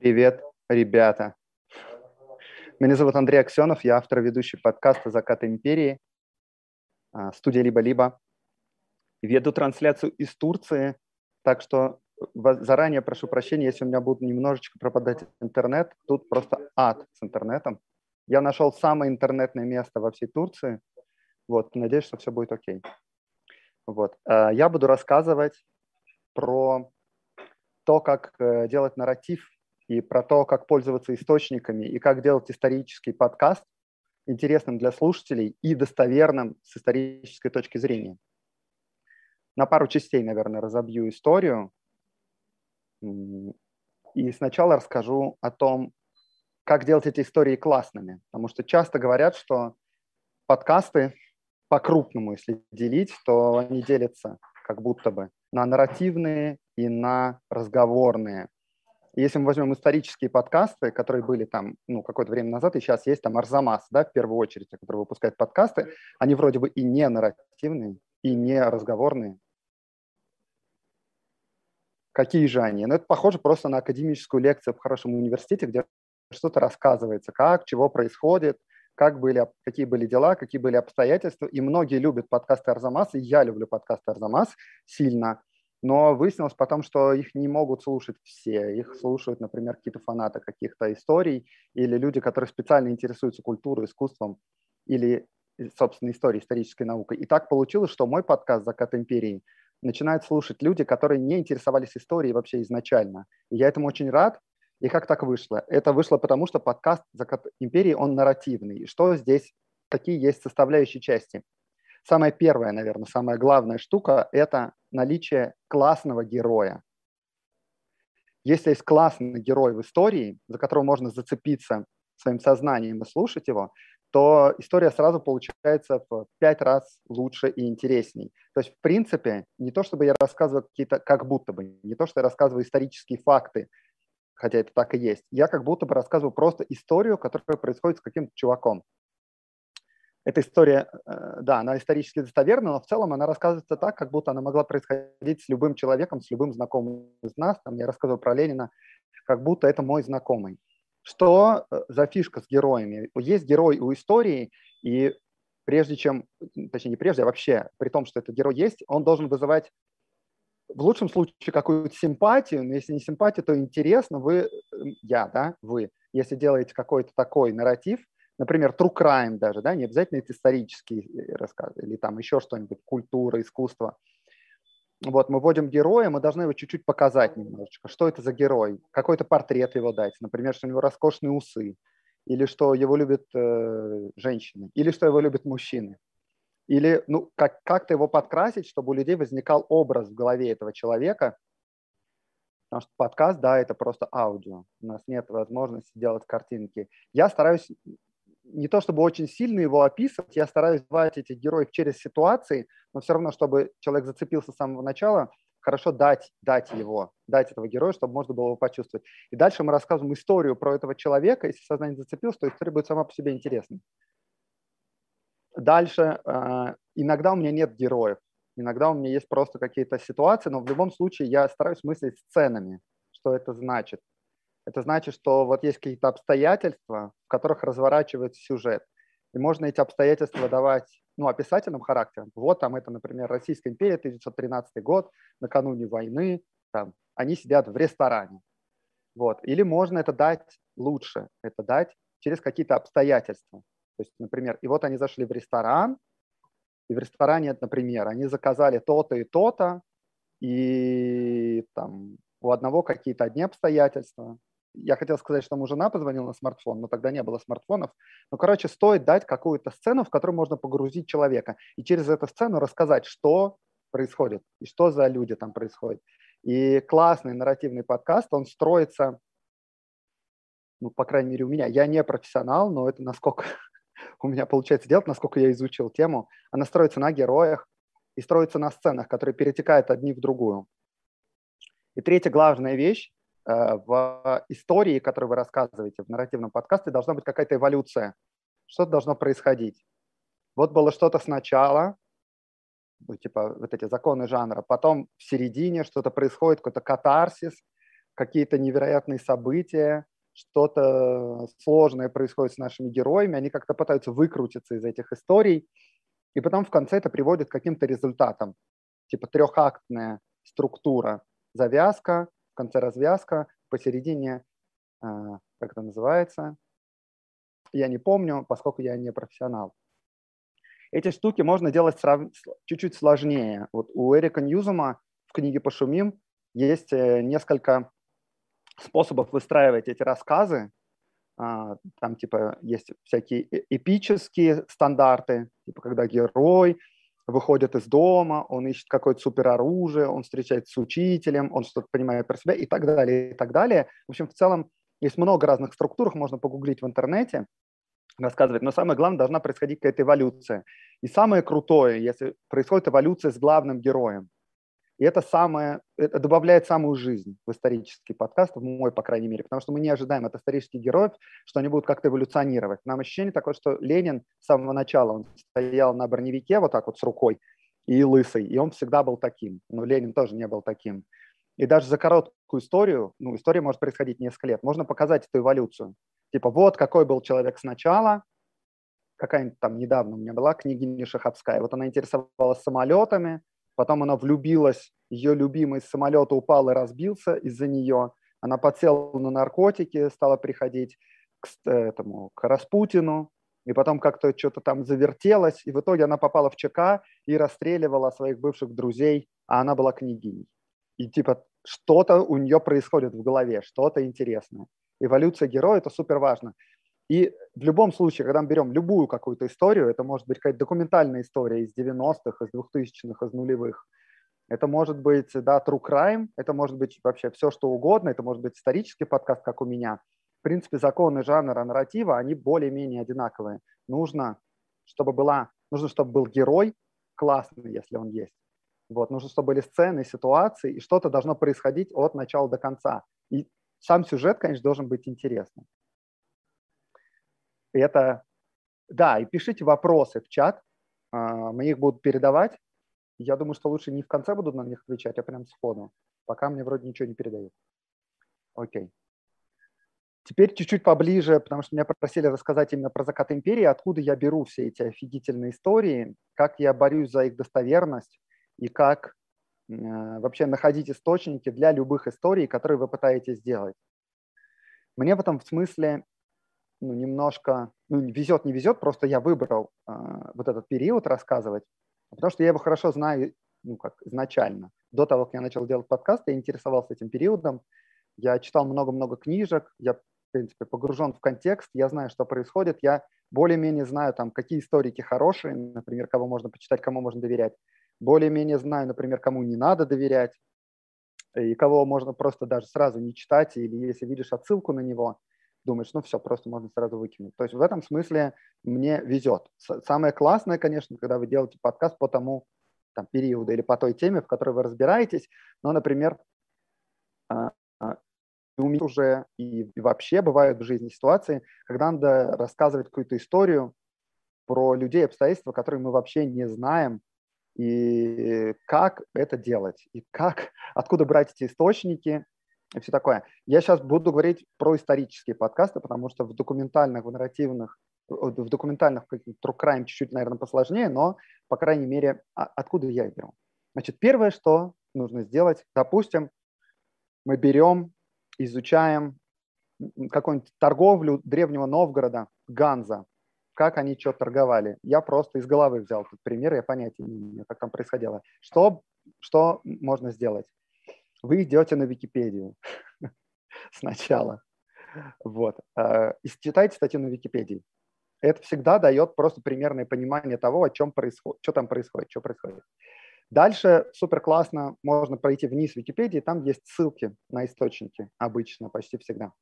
Привет, ребята. Меня зовут Андрей Аксенов, я автор ведущий подкаста «Закат империи», а, студия «Либо-либо». Веду трансляцию из Турции, так что заранее прошу прощения, если у меня будет немножечко пропадать интернет. Тут просто ад с интернетом. Я нашел самое интернетное место во всей Турции. Вот, надеюсь, что все будет окей. Вот. А, я буду рассказывать про то, как э, делать нарратив и про то, как пользоваться источниками и как делать исторический подкаст интересным для слушателей и достоверным с исторической точки зрения. На пару частей, наверное, разобью историю. И сначала расскажу о том, как делать эти истории классными. Потому что часто говорят, что подкасты по-крупному, если делить, то они делятся как будто бы на нарративные и на разговорные. Если мы возьмем исторические подкасты, которые были там ну, какое-то время назад, и сейчас есть там Арзамас, да, в первую очередь, который выпускает подкасты, они вроде бы и не нарративные, и не разговорные. Какие же они? Ну, это похоже просто на академическую лекцию в хорошем университете, где что-то рассказывается, как, чего происходит, как были, какие были дела, какие были обстоятельства. И многие любят подкасты Арзамас, и я люблю подкасты Арзамас сильно. Но выяснилось потом, что их не могут слушать все. Их слушают, например, какие-то фанаты каких-то историй или люди, которые специально интересуются культурой, искусством или, собственно, историей, исторической наукой. И так получилось, что мой подкаст «Закат империи» начинают слушать люди, которые не интересовались историей вообще изначально. И я этому очень рад. И как так вышло? Это вышло потому, что подкаст «Закат империи», он нарративный. И что здесь, какие есть составляющие части? Самая первая, наверное, самая главная штука – это наличие классного героя. Если есть классный герой в истории, за которого можно зацепиться своим сознанием и слушать его, то история сразу получается в пять раз лучше и интересней. То есть, в принципе, не то, чтобы я рассказываю какие-то, как будто бы, не то, что я рассказываю исторические факты, хотя это так и есть, я как будто бы рассказываю просто историю, которая происходит с каким-то чуваком эта история, э, да, она исторически достоверна, но в целом она рассказывается так, как будто она могла происходить с любым человеком, с любым знакомым из нас. Там я рассказываю про Ленина, как будто это мой знакомый. Что э, за фишка с героями? Есть герой у истории, и прежде чем, точнее не прежде, а вообще, при том, что этот герой есть, он должен вызывать в лучшем случае какую-то симпатию, но если не симпатию, то интересно, вы, я, да, вы, если делаете какой-то такой нарратив, например, true crime даже, да, не обязательно это исторические э, рассказы или там еще что-нибудь, культура, искусство. Вот, мы вводим героя, мы должны его чуть-чуть показать немножечко, что это за герой, какой-то портрет его дать, например, что у него роскошные усы, или что его любят э, женщины, или что его любят мужчины. Или ну, как, как-то его подкрасить, чтобы у людей возникал образ в голове этого человека, потому что подкаст, да, это просто аудио. У нас нет возможности делать картинки. Я стараюсь не то чтобы очень сильно его описывать, я стараюсь звать этих героев через ситуации, но все равно, чтобы человек зацепился с самого начала, хорошо дать, дать его, дать этого героя, чтобы можно было его почувствовать. И дальше мы рассказываем историю про этого человека. Если сознание зацепилось, то история будет сама по себе интересной. Дальше. Э, иногда у меня нет героев. Иногда у меня есть просто какие-то ситуации, но в любом случае я стараюсь мыслить сценами. Что это значит? Это значит, что вот есть какие-то обстоятельства, в которых разворачивается сюжет. И можно эти обстоятельства давать ну, описательным характером. Вот там это, например, Российская империя, 1913 год, накануне войны, там, они сидят в ресторане. Вот. Или можно это дать лучше, это дать через какие-то обстоятельства. То есть, например, и вот они зашли в ресторан, и в ресторане, например, они заказали то-то и то-то, и там у одного какие-то одни обстоятельства, я хотел сказать, что ему жена позвонила на смартфон, но тогда не было смартфонов. Ну, короче, стоит дать какую-то сцену, в которую можно погрузить человека и через эту сцену рассказать, что происходит и что за люди там происходят. И классный нарративный подкаст, он строится, ну, по крайней мере, у меня. Я не профессионал, но это насколько у меня получается делать, насколько я изучил тему. Она строится на героях и строится на сценах, которые перетекают одни в другую. И третья главная вещь в истории, которую вы рассказываете в нарративном подкасте, должна быть какая-то эволюция. Что-то должно происходить. Вот было что-то сначала, ну, типа вот эти законы жанра, потом в середине что-то происходит, какой-то катарсис, какие-то невероятные события, что-то сложное происходит с нашими героями, они как-то пытаются выкрутиться из этих историй, и потом в конце это приводит к каким-то результатам, типа трехактная структура, завязка, конце развязка, посередине, а, как это называется, я не помню, поскольку я не профессионал. Эти штуки можно делать чуть-чуть сложнее. Вот у Эрика Ньюзума в книге «Пошумим» есть э, несколько способов выстраивать эти рассказы. А, там типа есть всякие э, эпические стандарты, типа когда герой выходит из дома, он ищет какое-то супероружие, он встречается с учителем, он что-то понимает про себя и так далее, и так далее. В общем, в целом есть много разных структур, можно погуглить в интернете, рассказывать, но самое главное, должна происходить какая-то эволюция. И самое крутое, если происходит эволюция с главным героем. И это самое, это добавляет самую жизнь в исторический подкаст, в мой, по крайней мере, потому что мы не ожидаем от исторических героев, что они будут как-то эволюционировать. Нам ощущение такое, что Ленин с самого начала, он стоял на броневике вот так вот с рукой и лысый, и он всегда был таким. Но Ленин тоже не был таким. И даже за короткую историю, ну, история может происходить несколько лет, можно показать эту эволюцию. Типа вот какой был человек сначала, какая-нибудь там недавно у меня была княгиня Шаховская, вот она интересовалась самолетами, Потом она влюбилась, ее любимый самолет упал и разбился из-за нее. Она подсела на наркотики, стала приходить к, этому, к Распутину, и потом как-то что-то там завертелось, и в итоге она попала в ЧК и расстреливала своих бывших друзей, а она была княгиней. И типа что-то у нее происходит в голове, что-то интересное. Эволюция героя – это супер важно. И в любом случае, когда мы берем любую какую-то историю, это может быть какая-то документальная история из 90-х, из 2000-х, из нулевых, это может быть, да, true crime, это может быть вообще все, что угодно, это может быть исторический подкаст, как у меня. В принципе, законы жанра нарратива, они более-менее одинаковые. Нужно, чтобы была, нужно, чтобы был герой классный, если он есть. Вот, нужно, чтобы были сцены, ситуации, и что-то должно происходить от начала до конца. И сам сюжет, конечно, должен быть интересным это, да, и пишите вопросы в чат, а, мы их будут передавать. Я думаю, что лучше не в конце буду на них отвечать, а прям сходу. Пока мне вроде ничего не передают. Окей. Теперь чуть-чуть поближе, потому что меня попросили рассказать именно про закат империи, откуда я беру все эти офигительные истории, как я борюсь за их достоверность и как э, вообще находить источники для любых историй, которые вы пытаетесь сделать. Мне в этом смысле ну, немножко, ну, везет, не везет, просто я выбрал э, вот этот период рассказывать, потому что я его хорошо знаю, ну, как изначально. До того, как я начал делать подкаст, я интересовался этим периодом, я читал много-много книжек, я, в принципе, погружен в контекст, я знаю, что происходит, я более-менее знаю, там, какие историки хорошие, например, кого можно почитать, кому можно доверять, более-менее знаю, например, кому не надо доверять, и кого можно просто даже сразу не читать, или если видишь отсылку на него, думаешь, ну все, просто можно сразу выкинуть. То есть в этом смысле мне везет. Самое классное, конечно, когда вы делаете подкаст по тому там, периоду или по той теме, в которой вы разбираетесь. Но, например, а, а, у меня уже и вообще бывают в жизни ситуации, когда надо рассказывать какую-то историю про людей, обстоятельства, которые мы вообще не знаем, и как это делать, и как, откуда брать эти источники, и все такое. Я сейчас буду говорить про исторические подкасты, потому что в документальных, в нарративных, в документальных True Crime чуть-чуть, наверное, посложнее, но, по крайней мере, а, откуда я беру. Значит, первое, что нужно сделать, допустим, мы берем, изучаем какую-нибудь торговлю древнего Новгорода, Ганза, как они что торговали. Я просто из головы взял этот пример, я понятия не имею, как там происходило. Что, что можно сделать? Вы идете на Википедию сначала. Вот. А, и читайте статью на Википедии. Это всегда дает просто примерное понимание того, о чем происходит, что там происходит, что происходит. Дальше супер классно, можно пройти вниз Википедии, там есть ссылки на источники обычно, почти всегда.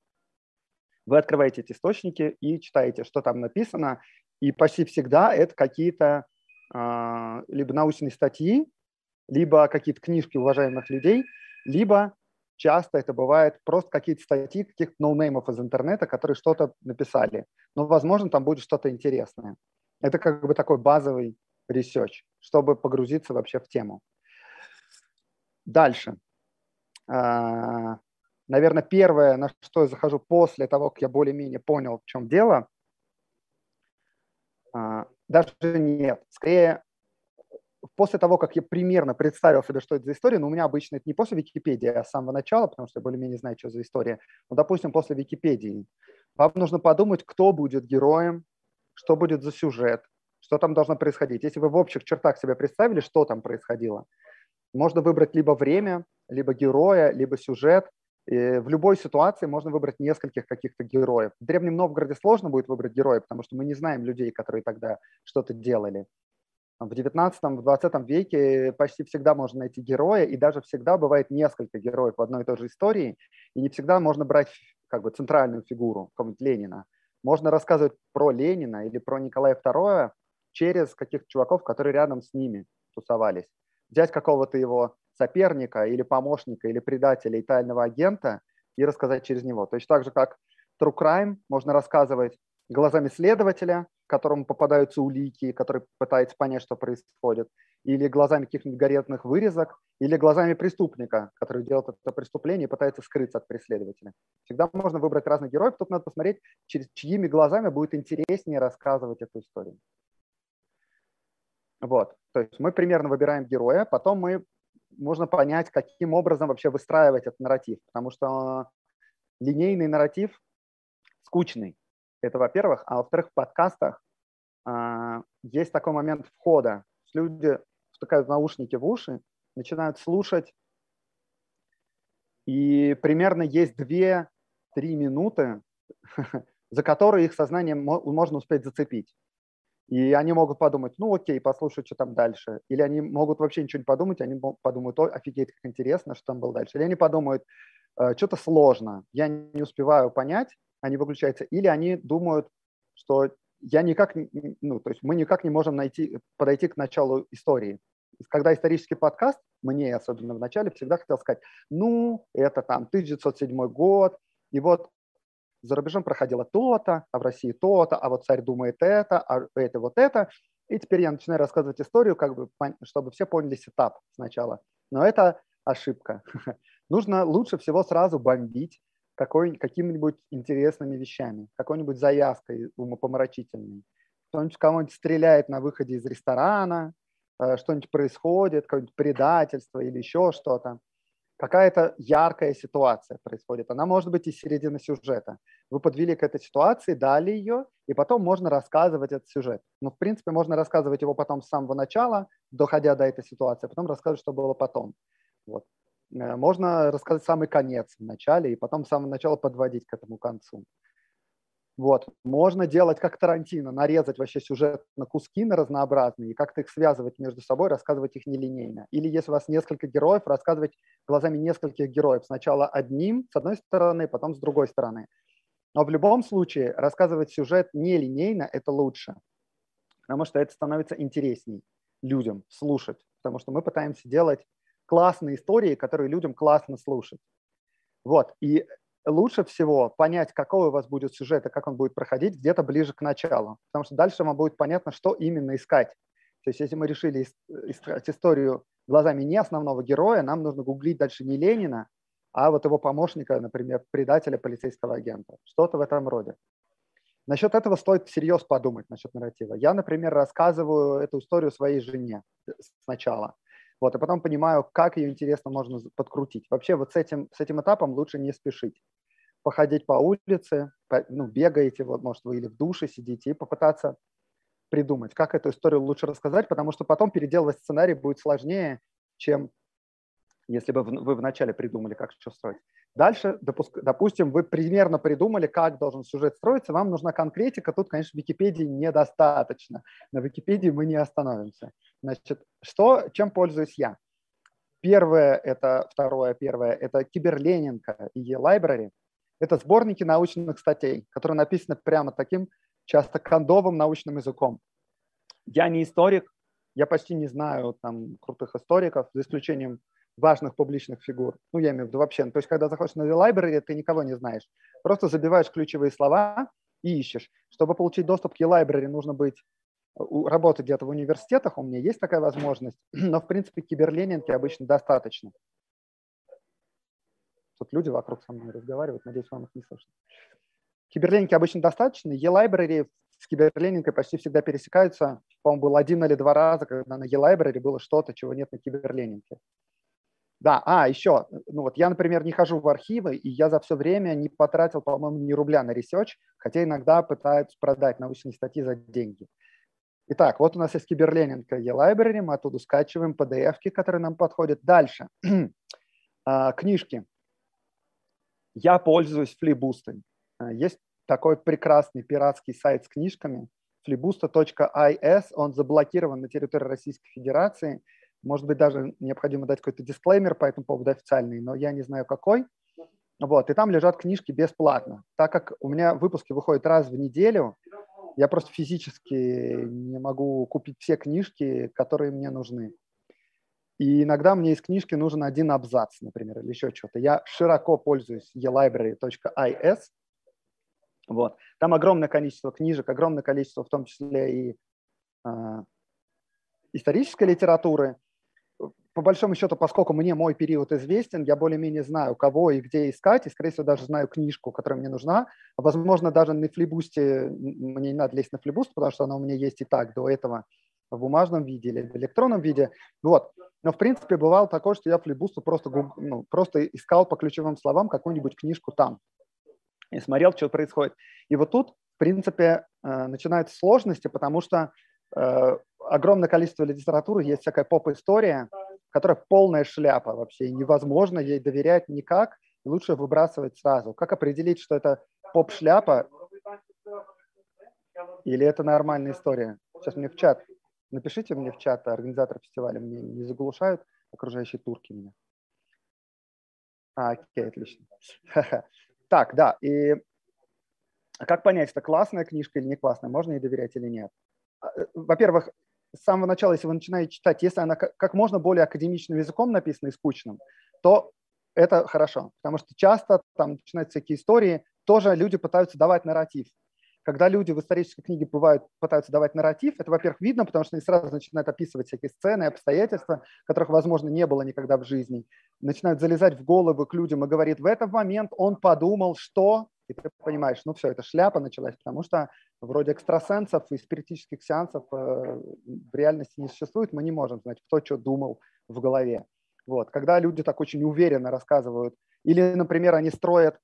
Вы открываете эти источники и читаете, что там написано, и почти всегда это какие-то э, либо научные статьи, либо какие-то книжки уважаемых людей, либо часто это бывает просто какие-то статьи каких-то ноунеймов из интернета, которые что-то написали. Но, возможно, там будет что-то интересное. Это как бы такой базовый research, чтобы погрузиться вообще в тему. Дальше. А, наверное, первое, на что я захожу после того, как я более-менее понял, в чем дело, а, даже нет. Скорее, после того, как я примерно представил себе, что это за история, но у меня обычно это не после Википедии, а с самого начала, потому что я более-менее знаю, что за история. Ну, допустим, после Википедии. Вам нужно подумать, кто будет героем, что будет за сюжет, что там должно происходить. Если вы в общих чертах себе представили, что там происходило, можно выбрать либо время, либо героя, либо сюжет. И в любой ситуации можно выбрать нескольких каких-то героев. В Древнем Новгороде сложно будет выбрать героя, потому что мы не знаем людей, которые тогда что-то делали. В 19-20 веке почти всегда можно найти героя, и даже всегда бывает несколько героев в одной и той же истории, и не всегда можно брать как бы центральную фигуру, какого-нибудь Ленина. Можно рассказывать про Ленина или про Николая II через каких-то чуваков, которые рядом с ними тусовались. Взять какого-то его соперника или помощника или предателя и тайного агента и рассказать через него. Точно так же, как True Crime можно рассказывать глазами следователя, которому попадаются улики, который пытается понять, что происходит, или глазами каких-нибудь гаретных вырезок, или глазами преступника, который делает это преступление и пытается скрыться от преследователя. Всегда можно выбрать разных героев, тут надо посмотреть, через чьими глазами будет интереснее рассказывать эту историю. Вот, то есть мы примерно выбираем героя, потом мы можно понять, каким образом вообще выстраивать этот нарратив, потому что линейный нарратив скучный. Это во-первых. А во-вторых, в подкастах э, есть такой момент входа. Люди втыкают наушники в уши, начинают слушать, и примерно есть 2-3 минуты, за которые их сознание можно успеть зацепить. И они могут подумать, ну окей, послушать, что там дальше. Или они могут вообще ничего не подумать, они подумают, ой, офигеть, как интересно, что там было дальше. Или они подумают, «Э, что-то сложно, я не успеваю понять, они выключаются. Или они думают, что я никак, ну, то есть мы никак не можем найти, подойти к началу истории. Когда исторический подкаст, мне особенно в начале всегда хотел сказать, ну, это там 1907 год, и вот за рубежом проходило то-то, а в России то-то, а вот царь думает это, а это вот это. И теперь я начинаю рассказывать историю, как бы, чтобы все поняли сетап сначала. Но это ошибка. Нужно лучше всего сразу бомбить какой, какими-нибудь интересными вещами, какой-нибудь заявкой умопомрачительной. Кто-нибудь кого-нибудь стреляет на выходе из ресторана, э, что-нибудь происходит, какое-нибудь предательство или еще что-то какая-то яркая ситуация происходит. Она может быть из середины сюжета. Вы подвели к этой ситуации, дали ее, и потом можно рассказывать этот сюжет. Но, в принципе, можно рассказывать его потом с самого начала, доходя до этой ситуации, а потом рассказывать, что было потом. Вот. Э, можно рассказать самый конец в начале, и потом с самого начала подводить к этому концу. Вот. Можно делать как Тарантино, нарезать вообще сюжет на куски на разнообразные и как-то их связывать между собой, рассказывать их нелинейно. Или если у вас несколько героев, рассказывать глазами нескольких героев. Сначала одним с одной стороны, потом с другой стороны. Но в любом случае рассказывать сюжет нелинейно – это лучше, потому что это становится интересней людям слушать, потому что мы пытаемся делать классные истории, которые людям классно слушать. Вот, и лучше всего понять, какой у вас будет сюжет и как он будет проходить где-то ближе к началу, потому что дальше вам будет понятно, что именно искать. То есть если мы решили искать историю глазами не основного героя, нам нужно гуглить дальше не Ленина, а вот его помощника, например, предателя полицейского агента. Что-то в этом роде. Насчет этого стоит всерьез подумать, насчет нарратива. Я, например, рассказываю эту историю своей жене сначала. Вот, и потом понимаю, как ее интересно можно подкрутить. Вообще вот с этим, с этим этапом лучше не спешить походить по улице, по, ну, бегаете, вот, может, вы или в душе сидите, и попытаться придумать, как эту историю лучше рассказать, потому что потом переделывать сценарий будет сложнее, чем если бы вы вначале придумали, как что строить. Дальше, допуск, допустим, вы примерно придумали, как должен сюжет строиться, вам нужна конкретика, тут, конечно, Википедии недостаточно. На Википедии мы не остановимся. Значит, что, чем пользуюсь я? Первое, это второе, первое, это Киберленинка и E-Library. Это сборники научных статей, которые написаны прямо таким часто кондовым научным языком. Я не историк, я почти не знаю там крутых историков, за исключением важных публичных фигур. Ну, я имею в виду вообще. То есть, когда заходишь на The Library, ты никого не знаешь. Просто забиваешь ключевые слова и ищешь. Чтобы получить доступ к E-Library, нужно быть работать где-то в университетах, у меня есть такая возможность, но, в принципе, киберленинки обычно достаточно. Тут люди вокруг со мной разговаривают, надеюсь, вам их не слышно. Киберленинки обычно достаточно. E-Library с киберленинкой почти всегда пересекаются. По-моему, был один или два раза, когда на E-Library было что-то, чего нет на киберленинке. Да, а, еще, ну вот я, например, не хожу в архивы, и я за все время не потратил, по-моему, ни рубля на research, хотя иногда пытаются продать научные статьи за деньги. Итак, вот у нас есть киберленинг e-library, мы оттуда скачиваем pdf которые нам подходят. Дальше. А, книжки. Я пользуюсь флибустой. А, есть такой прекрасный пиратский сайт с книжками, flibusta.is, он заблокирован на территории Российской Федерации. Может быть, даже необходимо дать какой-то дисклеймер по этому поводу официальный, но я не знаю какой. Вот, и там лежат книжки бесплатно. Так как у меня выпуски выходят раз в неделю, я просто физически не могу купить все книжки, которые мне нужны. И иногда мне из книжки нужен один абзац, например, или еще что-то. Я широко пользуюсь elibrary.is. Вот. Там огромное количество книжек, огромное количество, в том числе и э, исторической литературы по большому счету, поскольку мне мой период известен, я более-менее знаю, кого и где искать, и, скорее всего, даже знаю книжку, которая мне нужна. Возможно, даже на флибусте мне не надо лезть на флибуст, потому что она у меня есть и так до этого в бумажном виде или в электронном виде. Вот. Но, в принципе, бывало такое, что я флибусту просто, ну, просто искал по ключевым словам какую-нибудь книжку там и смотрел, что происходит. И вот тут, в принципе, э, начинаются сложности, потому что э, огромное количество литературы, есть всякая поп-история, которая полная шляпа вообще, невозможно ей доверять никак, лучше выбрасывать сразу. Как определить, что это поп-шляпа или это нормальная история? Сейчас мне в чат, напишите мне в чат, организатор фестиваля, мне не заглушают окружающие турки меня. А, окей, отлично. Так, да, и как понять, это классная книжка или не классная, можно ей доверять или нет? А, э, во-первых, с самого начала, если вы начинаете читать, если она как можно более академичным языком написана и скучным, то это хорошо, потому что часто там начинаются всякие истории, тоже люди пытаются давать нарратив. Когда люди в исторической книге бывают, пытаются давать нарратив, это, во-первых, видно, потому что они сразу начинают описывать всякие сцены, обстоятельства, которых, возможно, не было никогда в жизни. Начинают залезать в головы к людям и говорит, в этот момент он подумал, что и ты понимаешь, ну все, это шляпа началась, потому что вроде экстрасенсов и спиритических сеансов э, в реальности не существует, мы не можем знать, кто что думал в голове. Вот. Когда люди так очень уверенно рассказывают, или, например, они строят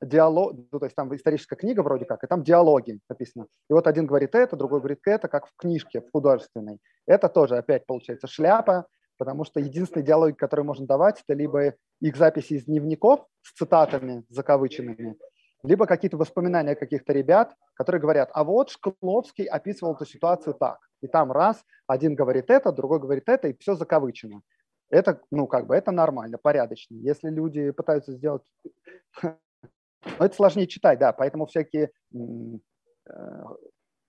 диалог, ну, то есть там историческая книга вроде как, и там диалоги написано. И вот один говорит это, другой говорит это, как в книжке, в художественной. Это тоже опять получается шляпа, потому что единственные диалоги, которые можно давать, это либо их записи из дневников с цитатами закавыченными, либо какие-то воспоминания каких-то ребят, которые говорят, а вот Шкловский описывал эту ситуацию так. И там раз, один говорит это, другой говорит это, и все закавычено. Это, ну, как бы, это нормально, порядочно. Если люди пытаются сделать... Но это сложнее читать, да, поэтому всякие э,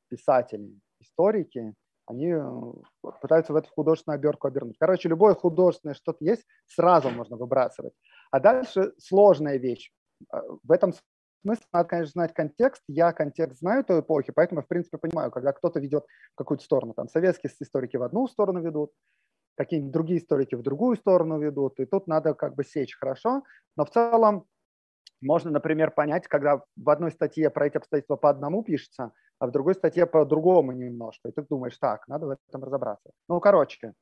писатели, историки, они э, пытаются в эту художественную обертку обернуть. Короче, любое художественное что-то есть, сразу можно выбрасывать. А дальше сложная вещь. Э, в этом смысле надо, конечно, знать контекст. Я контекст знаю той эпохи, поэтому, в принципе, понимаю, когда кто-то ведет в какую-то сторону. Там советские историки в одну сторону ведут, какие-нибудь другие историки в другую сторону ведут. И тут надо как бы сечь хорошо. Но в целом можно, например, понять, когда в одной статье про эти обстоятельства по одному пишется, а в другой статье по другому немножко. И ты думаешь, так, надо в этом разобраться. Ну, короче,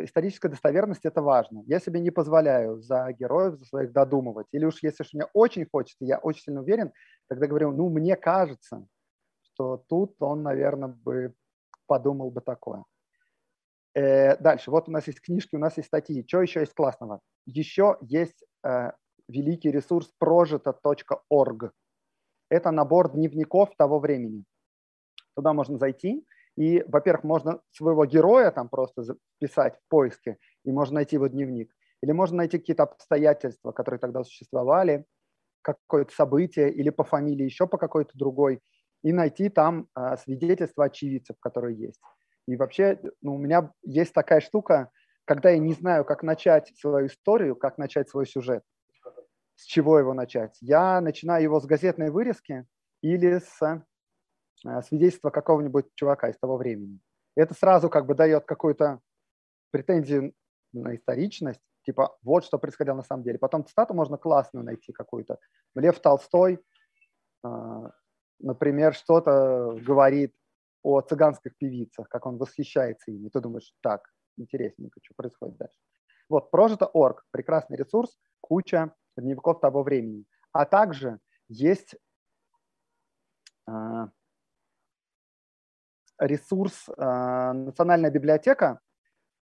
историческая достоверность – это важно. Я себе не позволяю за героев, за своих додумывать. Или уж если уж мне очень хочется, я очень сильно уверен, тогда говорю, ну, мне кажется, что тут он, наверное, бы подумал бы такое. Э, дальше. Вот у нас есть книжки, у нас есть статьи. Что еще есть классного? Еще есть э, великий ресурс прожито.org. Это набор дневников того времени. Туда можно зайти, и, во-первых, можно своего героя там просто записать в поиске, и можно найти его дневник. Или можно найти какие-то обстоятельства, которые тогда существовали, какое-то событие, или по фамилии еще по какой-то другой, и найти там а, свидетельства очевидцев, которые есть. И вообще ну, у меня есть такая штука, когда я не знаю, как начать свою историю, как начать свой сюжет, с чего его начать. Я начинаю его с газетной вырезки или с свидетельство какого-нибудь чувака из того времени. Это сразу как бы дает какую-то претензию на историчность, Типа, вот что происходило на самом деле. Потом цитату можно классную найти какую-то. Лев Толстой, а, например, что-то говорит о цыганских певицах, как он восхищается ими. Ты думаешь, так, интересненько, что происходит дальше. Вот, прожито.орг, прекрасный ресурс, куча дневников того времени. А также есть э, ресурс э, Национальная библиотека,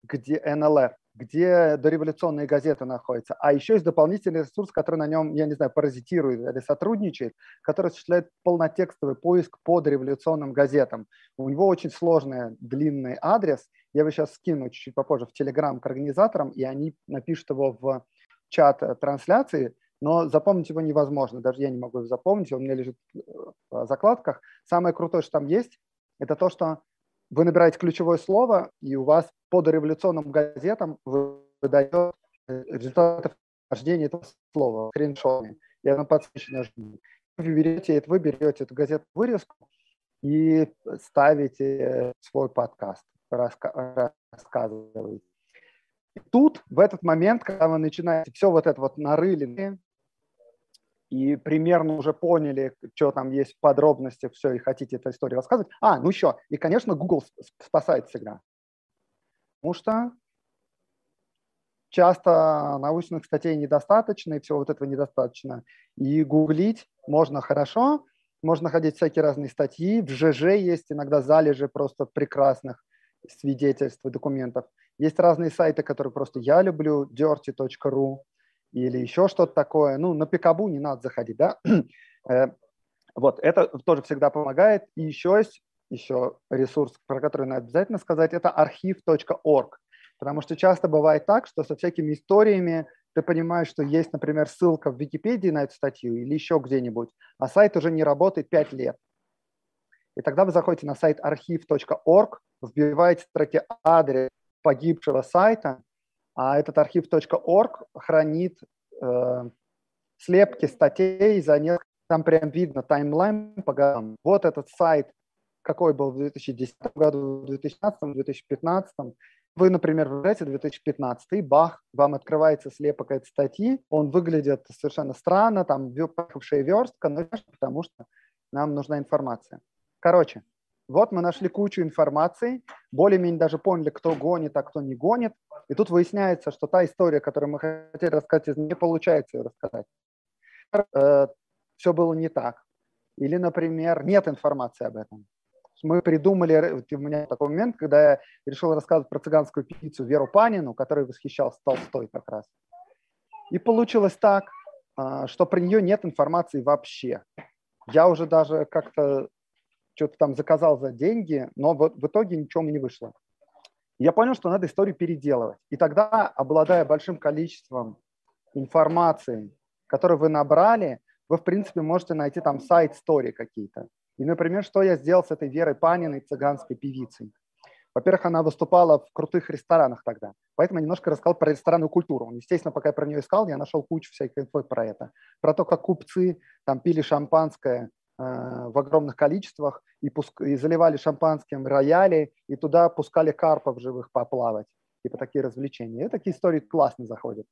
где НЛР, где дореволюционные газеты находятся. А еще есть дополнительный ресурс, который на нем, я не знаю, паразитирует или сотрудничает, который осуществляет полнотекстовый поиск по дореволюционным газетам. У него очень сложный длинный адрес. Я его сейчас скину чуть-чуть попозже в Телеграм к организаторам, и они напишут его в чат трансляции, но запомнить его невозможно. Даже я не могу его запомнить, он у меня лежит в закладках. Самое крутое, что там есть, это то, что вы набираете ключевое слово, и у вас по дореволюционным газетам выдает результаты вхождения этого слова, скриншотами, и оно подсвечено. Вы берете, это, вы берете эту газету вырезку и ставите свой подкаст, раска рассказываете. И тут, в этот момент, когда вы начинаете все вот это вот нарыли, и примерно уже поняли, что там есть в подробностях, все, и хотите эту историю рассказывать. А, ну еще, и, конечно, Google спасает всегда. Потому что часто научных статей недостаточно, и всего вот этого недостаточно. И гуглить можно хорошо, можно находить всякие разные статьи. В ЖЖ есть иногда залежи просто прекрасных свидетельств и документов. Есть разные сайты, которые просто я люблю, dirty.ru, или еще что-то такое. Ну, на пикабу не надо заходить, да. Э, вот, это тоже всегда помогает. И еще есть еще ресурс, про который надо обязательно сказать, это архив.орг. Потому что часто бывает так, что со всякими историями ты понимаешь, что есть, например, ссылка в Википедии на эту статью или еще где-нибудь, а сайт уже не работает 5 лет. И тогда вы заходите на сайт архив.орг, вбиваете в строке адрес погибшего сайта, а этот архив.орг хранит э, слепки статей за несколько, там прям видно таймлайн по годам. Вот этот сайт, какой был в 2010 году, в 2015, в 2015. Вы, например, выбираете 2015, бах, вам открывается слепок этой статьи, он выглядит совершенно странно, там поехавшая верстка, но потому что нам нужна информация. Короче, вот мы нашли кучу информации, более-менее даже поняли, кто гонит, а кто не гонит. И тут выясняется, что та история, которую мы хотели рассказать, не получается ее рассказать. Э, все было не так. Или, например, нет информации об этом. Мы придумали, у меня такой момент, когда я решил рассказывать про цыганскую певицу Веру Панину, которой восхищался Толстой как раз. И получилось так, а, что про нее нет информации вообще. Я уже даже как-то что-то там заказал за деньги, но в, в итоге ничего не вышло. Я понял, что надо историю переделывать. И тогда, обладая большим количеством информации, которую вы набрали, вы, в принципе, можете найти там сайт-стори какие-то. И, например, что я сделал с этой Верой Паниной, цыганской певицей. Во-первых, она выступала в крутых ресторанах тогда, поэтому я немножко рассказал про ресторанную культуру. Естественно, пока я про нее искал, я нашел кучу всякой инфы про это. Про то, как купцы там пили шампанское в огромных количествах и, пуск... и заливали шампанским рояли, и туда пускали карпов живых поплавать. Типа такие развлечения. И такие истории классно заходят.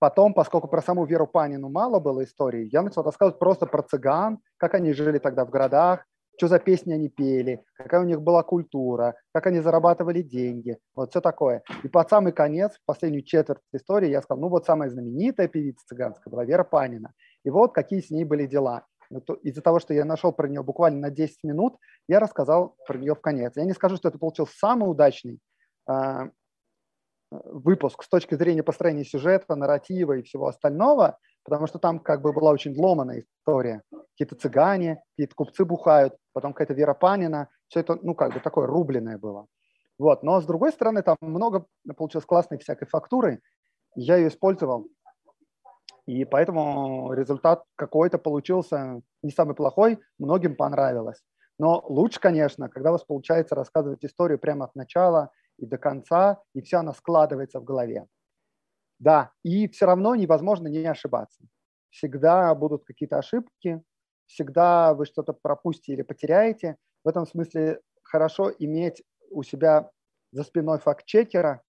Потом, поскольку про саму Веру Панину мало было историй, я начал рассказывать просто про цыган, как они жили тогда в городах, что за песни они пели, какая у них была культура, как они зарабатывали деньги, вот все такое. И под самый конец, в последнюю четверть истории, я сказал, ну вот самая знаменитая певица цыганская была Вера Панина. И вот какие с ней были дела. Ну, из-за того, что я нашел про нее буквально на 10 минут, я рассказал про нее в конец. Я не скажу, что это получился самый удачный э, выпуск с точки зрения построения сюжета, нарратива и всего остального, потому что там как бы была очень ломаная история. Какие-то цыгане, какие-то купцы бухают, потом какая-то Вера Панина. Все это, ну, как бы такое рубленое было. Вот. Но с другой стороны, там много получилось классной всякой фактуры. Я ее использовал и поэтому результат какой-то получился не самый плохой, многим понравилось. Но лучше, конечно, когда у вас получается рассказывать историю прямо от начала и до конца, и вся она складывается в голове. Да, и все равно невозможно не ошибаться. Всегда будут какие-то ошибки, всегда вы что-то пропустите или потеряете. В этом смысле хорошо иметь у себя за спиной факт-чекера,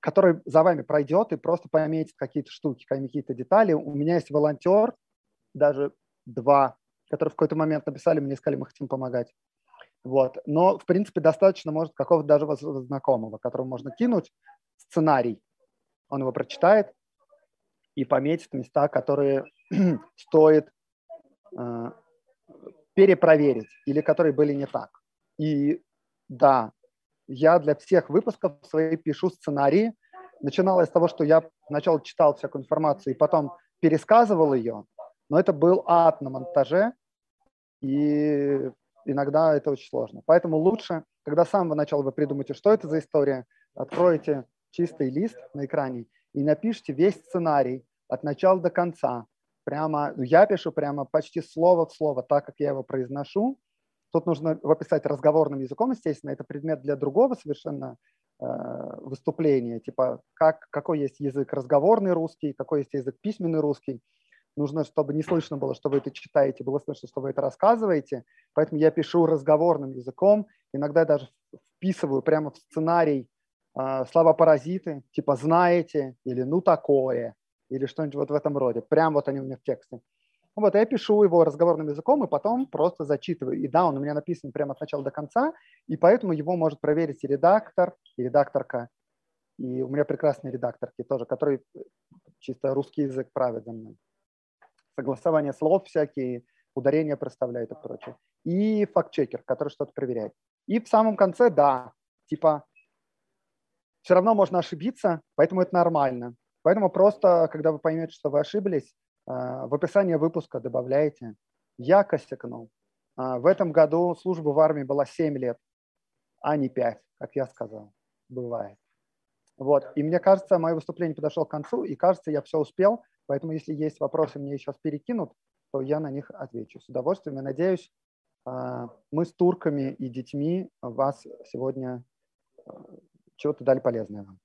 который за вами пройдет и просто пометит какие-то штуки, какие-то детали. У меня есть волонтер, даже два, которые в какой-то момент написали мне, сказали, мы хотим помогать. Вот. Но, в принципе, достаточно, может, какого-то даже знакомого, которому можно кинуть сценарий. Он его прочитает и пометит места, которые стоит э, перепроверить или которые были не так. И да, я для всех выпусков своих пишу сценарии. Начиналось с того, что я сначала читал всякую информацию и потом пересказывал ее, но это был ад на монтаже, и иногда это очень сложно. Поэтому лучше, когда с самого начала вы придумаете, что это за история, откроете чистый лист на экране и напишите весь сценарий от начала до конца. Прямо, ну, я пишу прямо почти слово в слово, так как я его произношу. Тут нужно его писать разговорным языком, естественно, это предмет для другого совершенно э, выступления, типа как, какой есть язык разговорный русский, какой есть язык письменный русский. Нужно, чтобы не слышно было, что вы это читаете, было слышно, что вы это рассказываете. Поэтому я пишу разговорным языком, иногда даже вписываю прямо в сценарий э, слова-паразиты, типа «знаете» или «ну такое», или что-нибудь вот в этом роде. Прям вот они у меня в тексте. Вот, я пишу его разговорным языком и потом просто зачитываю. И да, он у меня написан прямо от начала до конца, и поэтому его может проверить и редактор, и редакторка. И у меня прекрасные редакторки тоже, которые чисто русский язык правят за мной. Согласование слов всякие, ударения проставляют и прочее. И факт-чекер, который что-то проверяет. И в самом конце, да, типа, все равно можно ошибиться, поэтому это нормально. Поэтому просто, когда вы поймете, что вы ошиблись, в описание выпуска добавляете «Я косякнул». А, в этом году служба в армии была 7 лет, а не 5, как я сказал. Бывает. Вот. И мне кажется, мое выступление подошло к концу, и кажется, я все успел. Поэтому, если есть вопросы, мне сейчас перекинут, то я на них отвечу. С удовольствием. Я надеюсь, а, мы с турками и детьми вас сегодня чего-то дали полезное вам.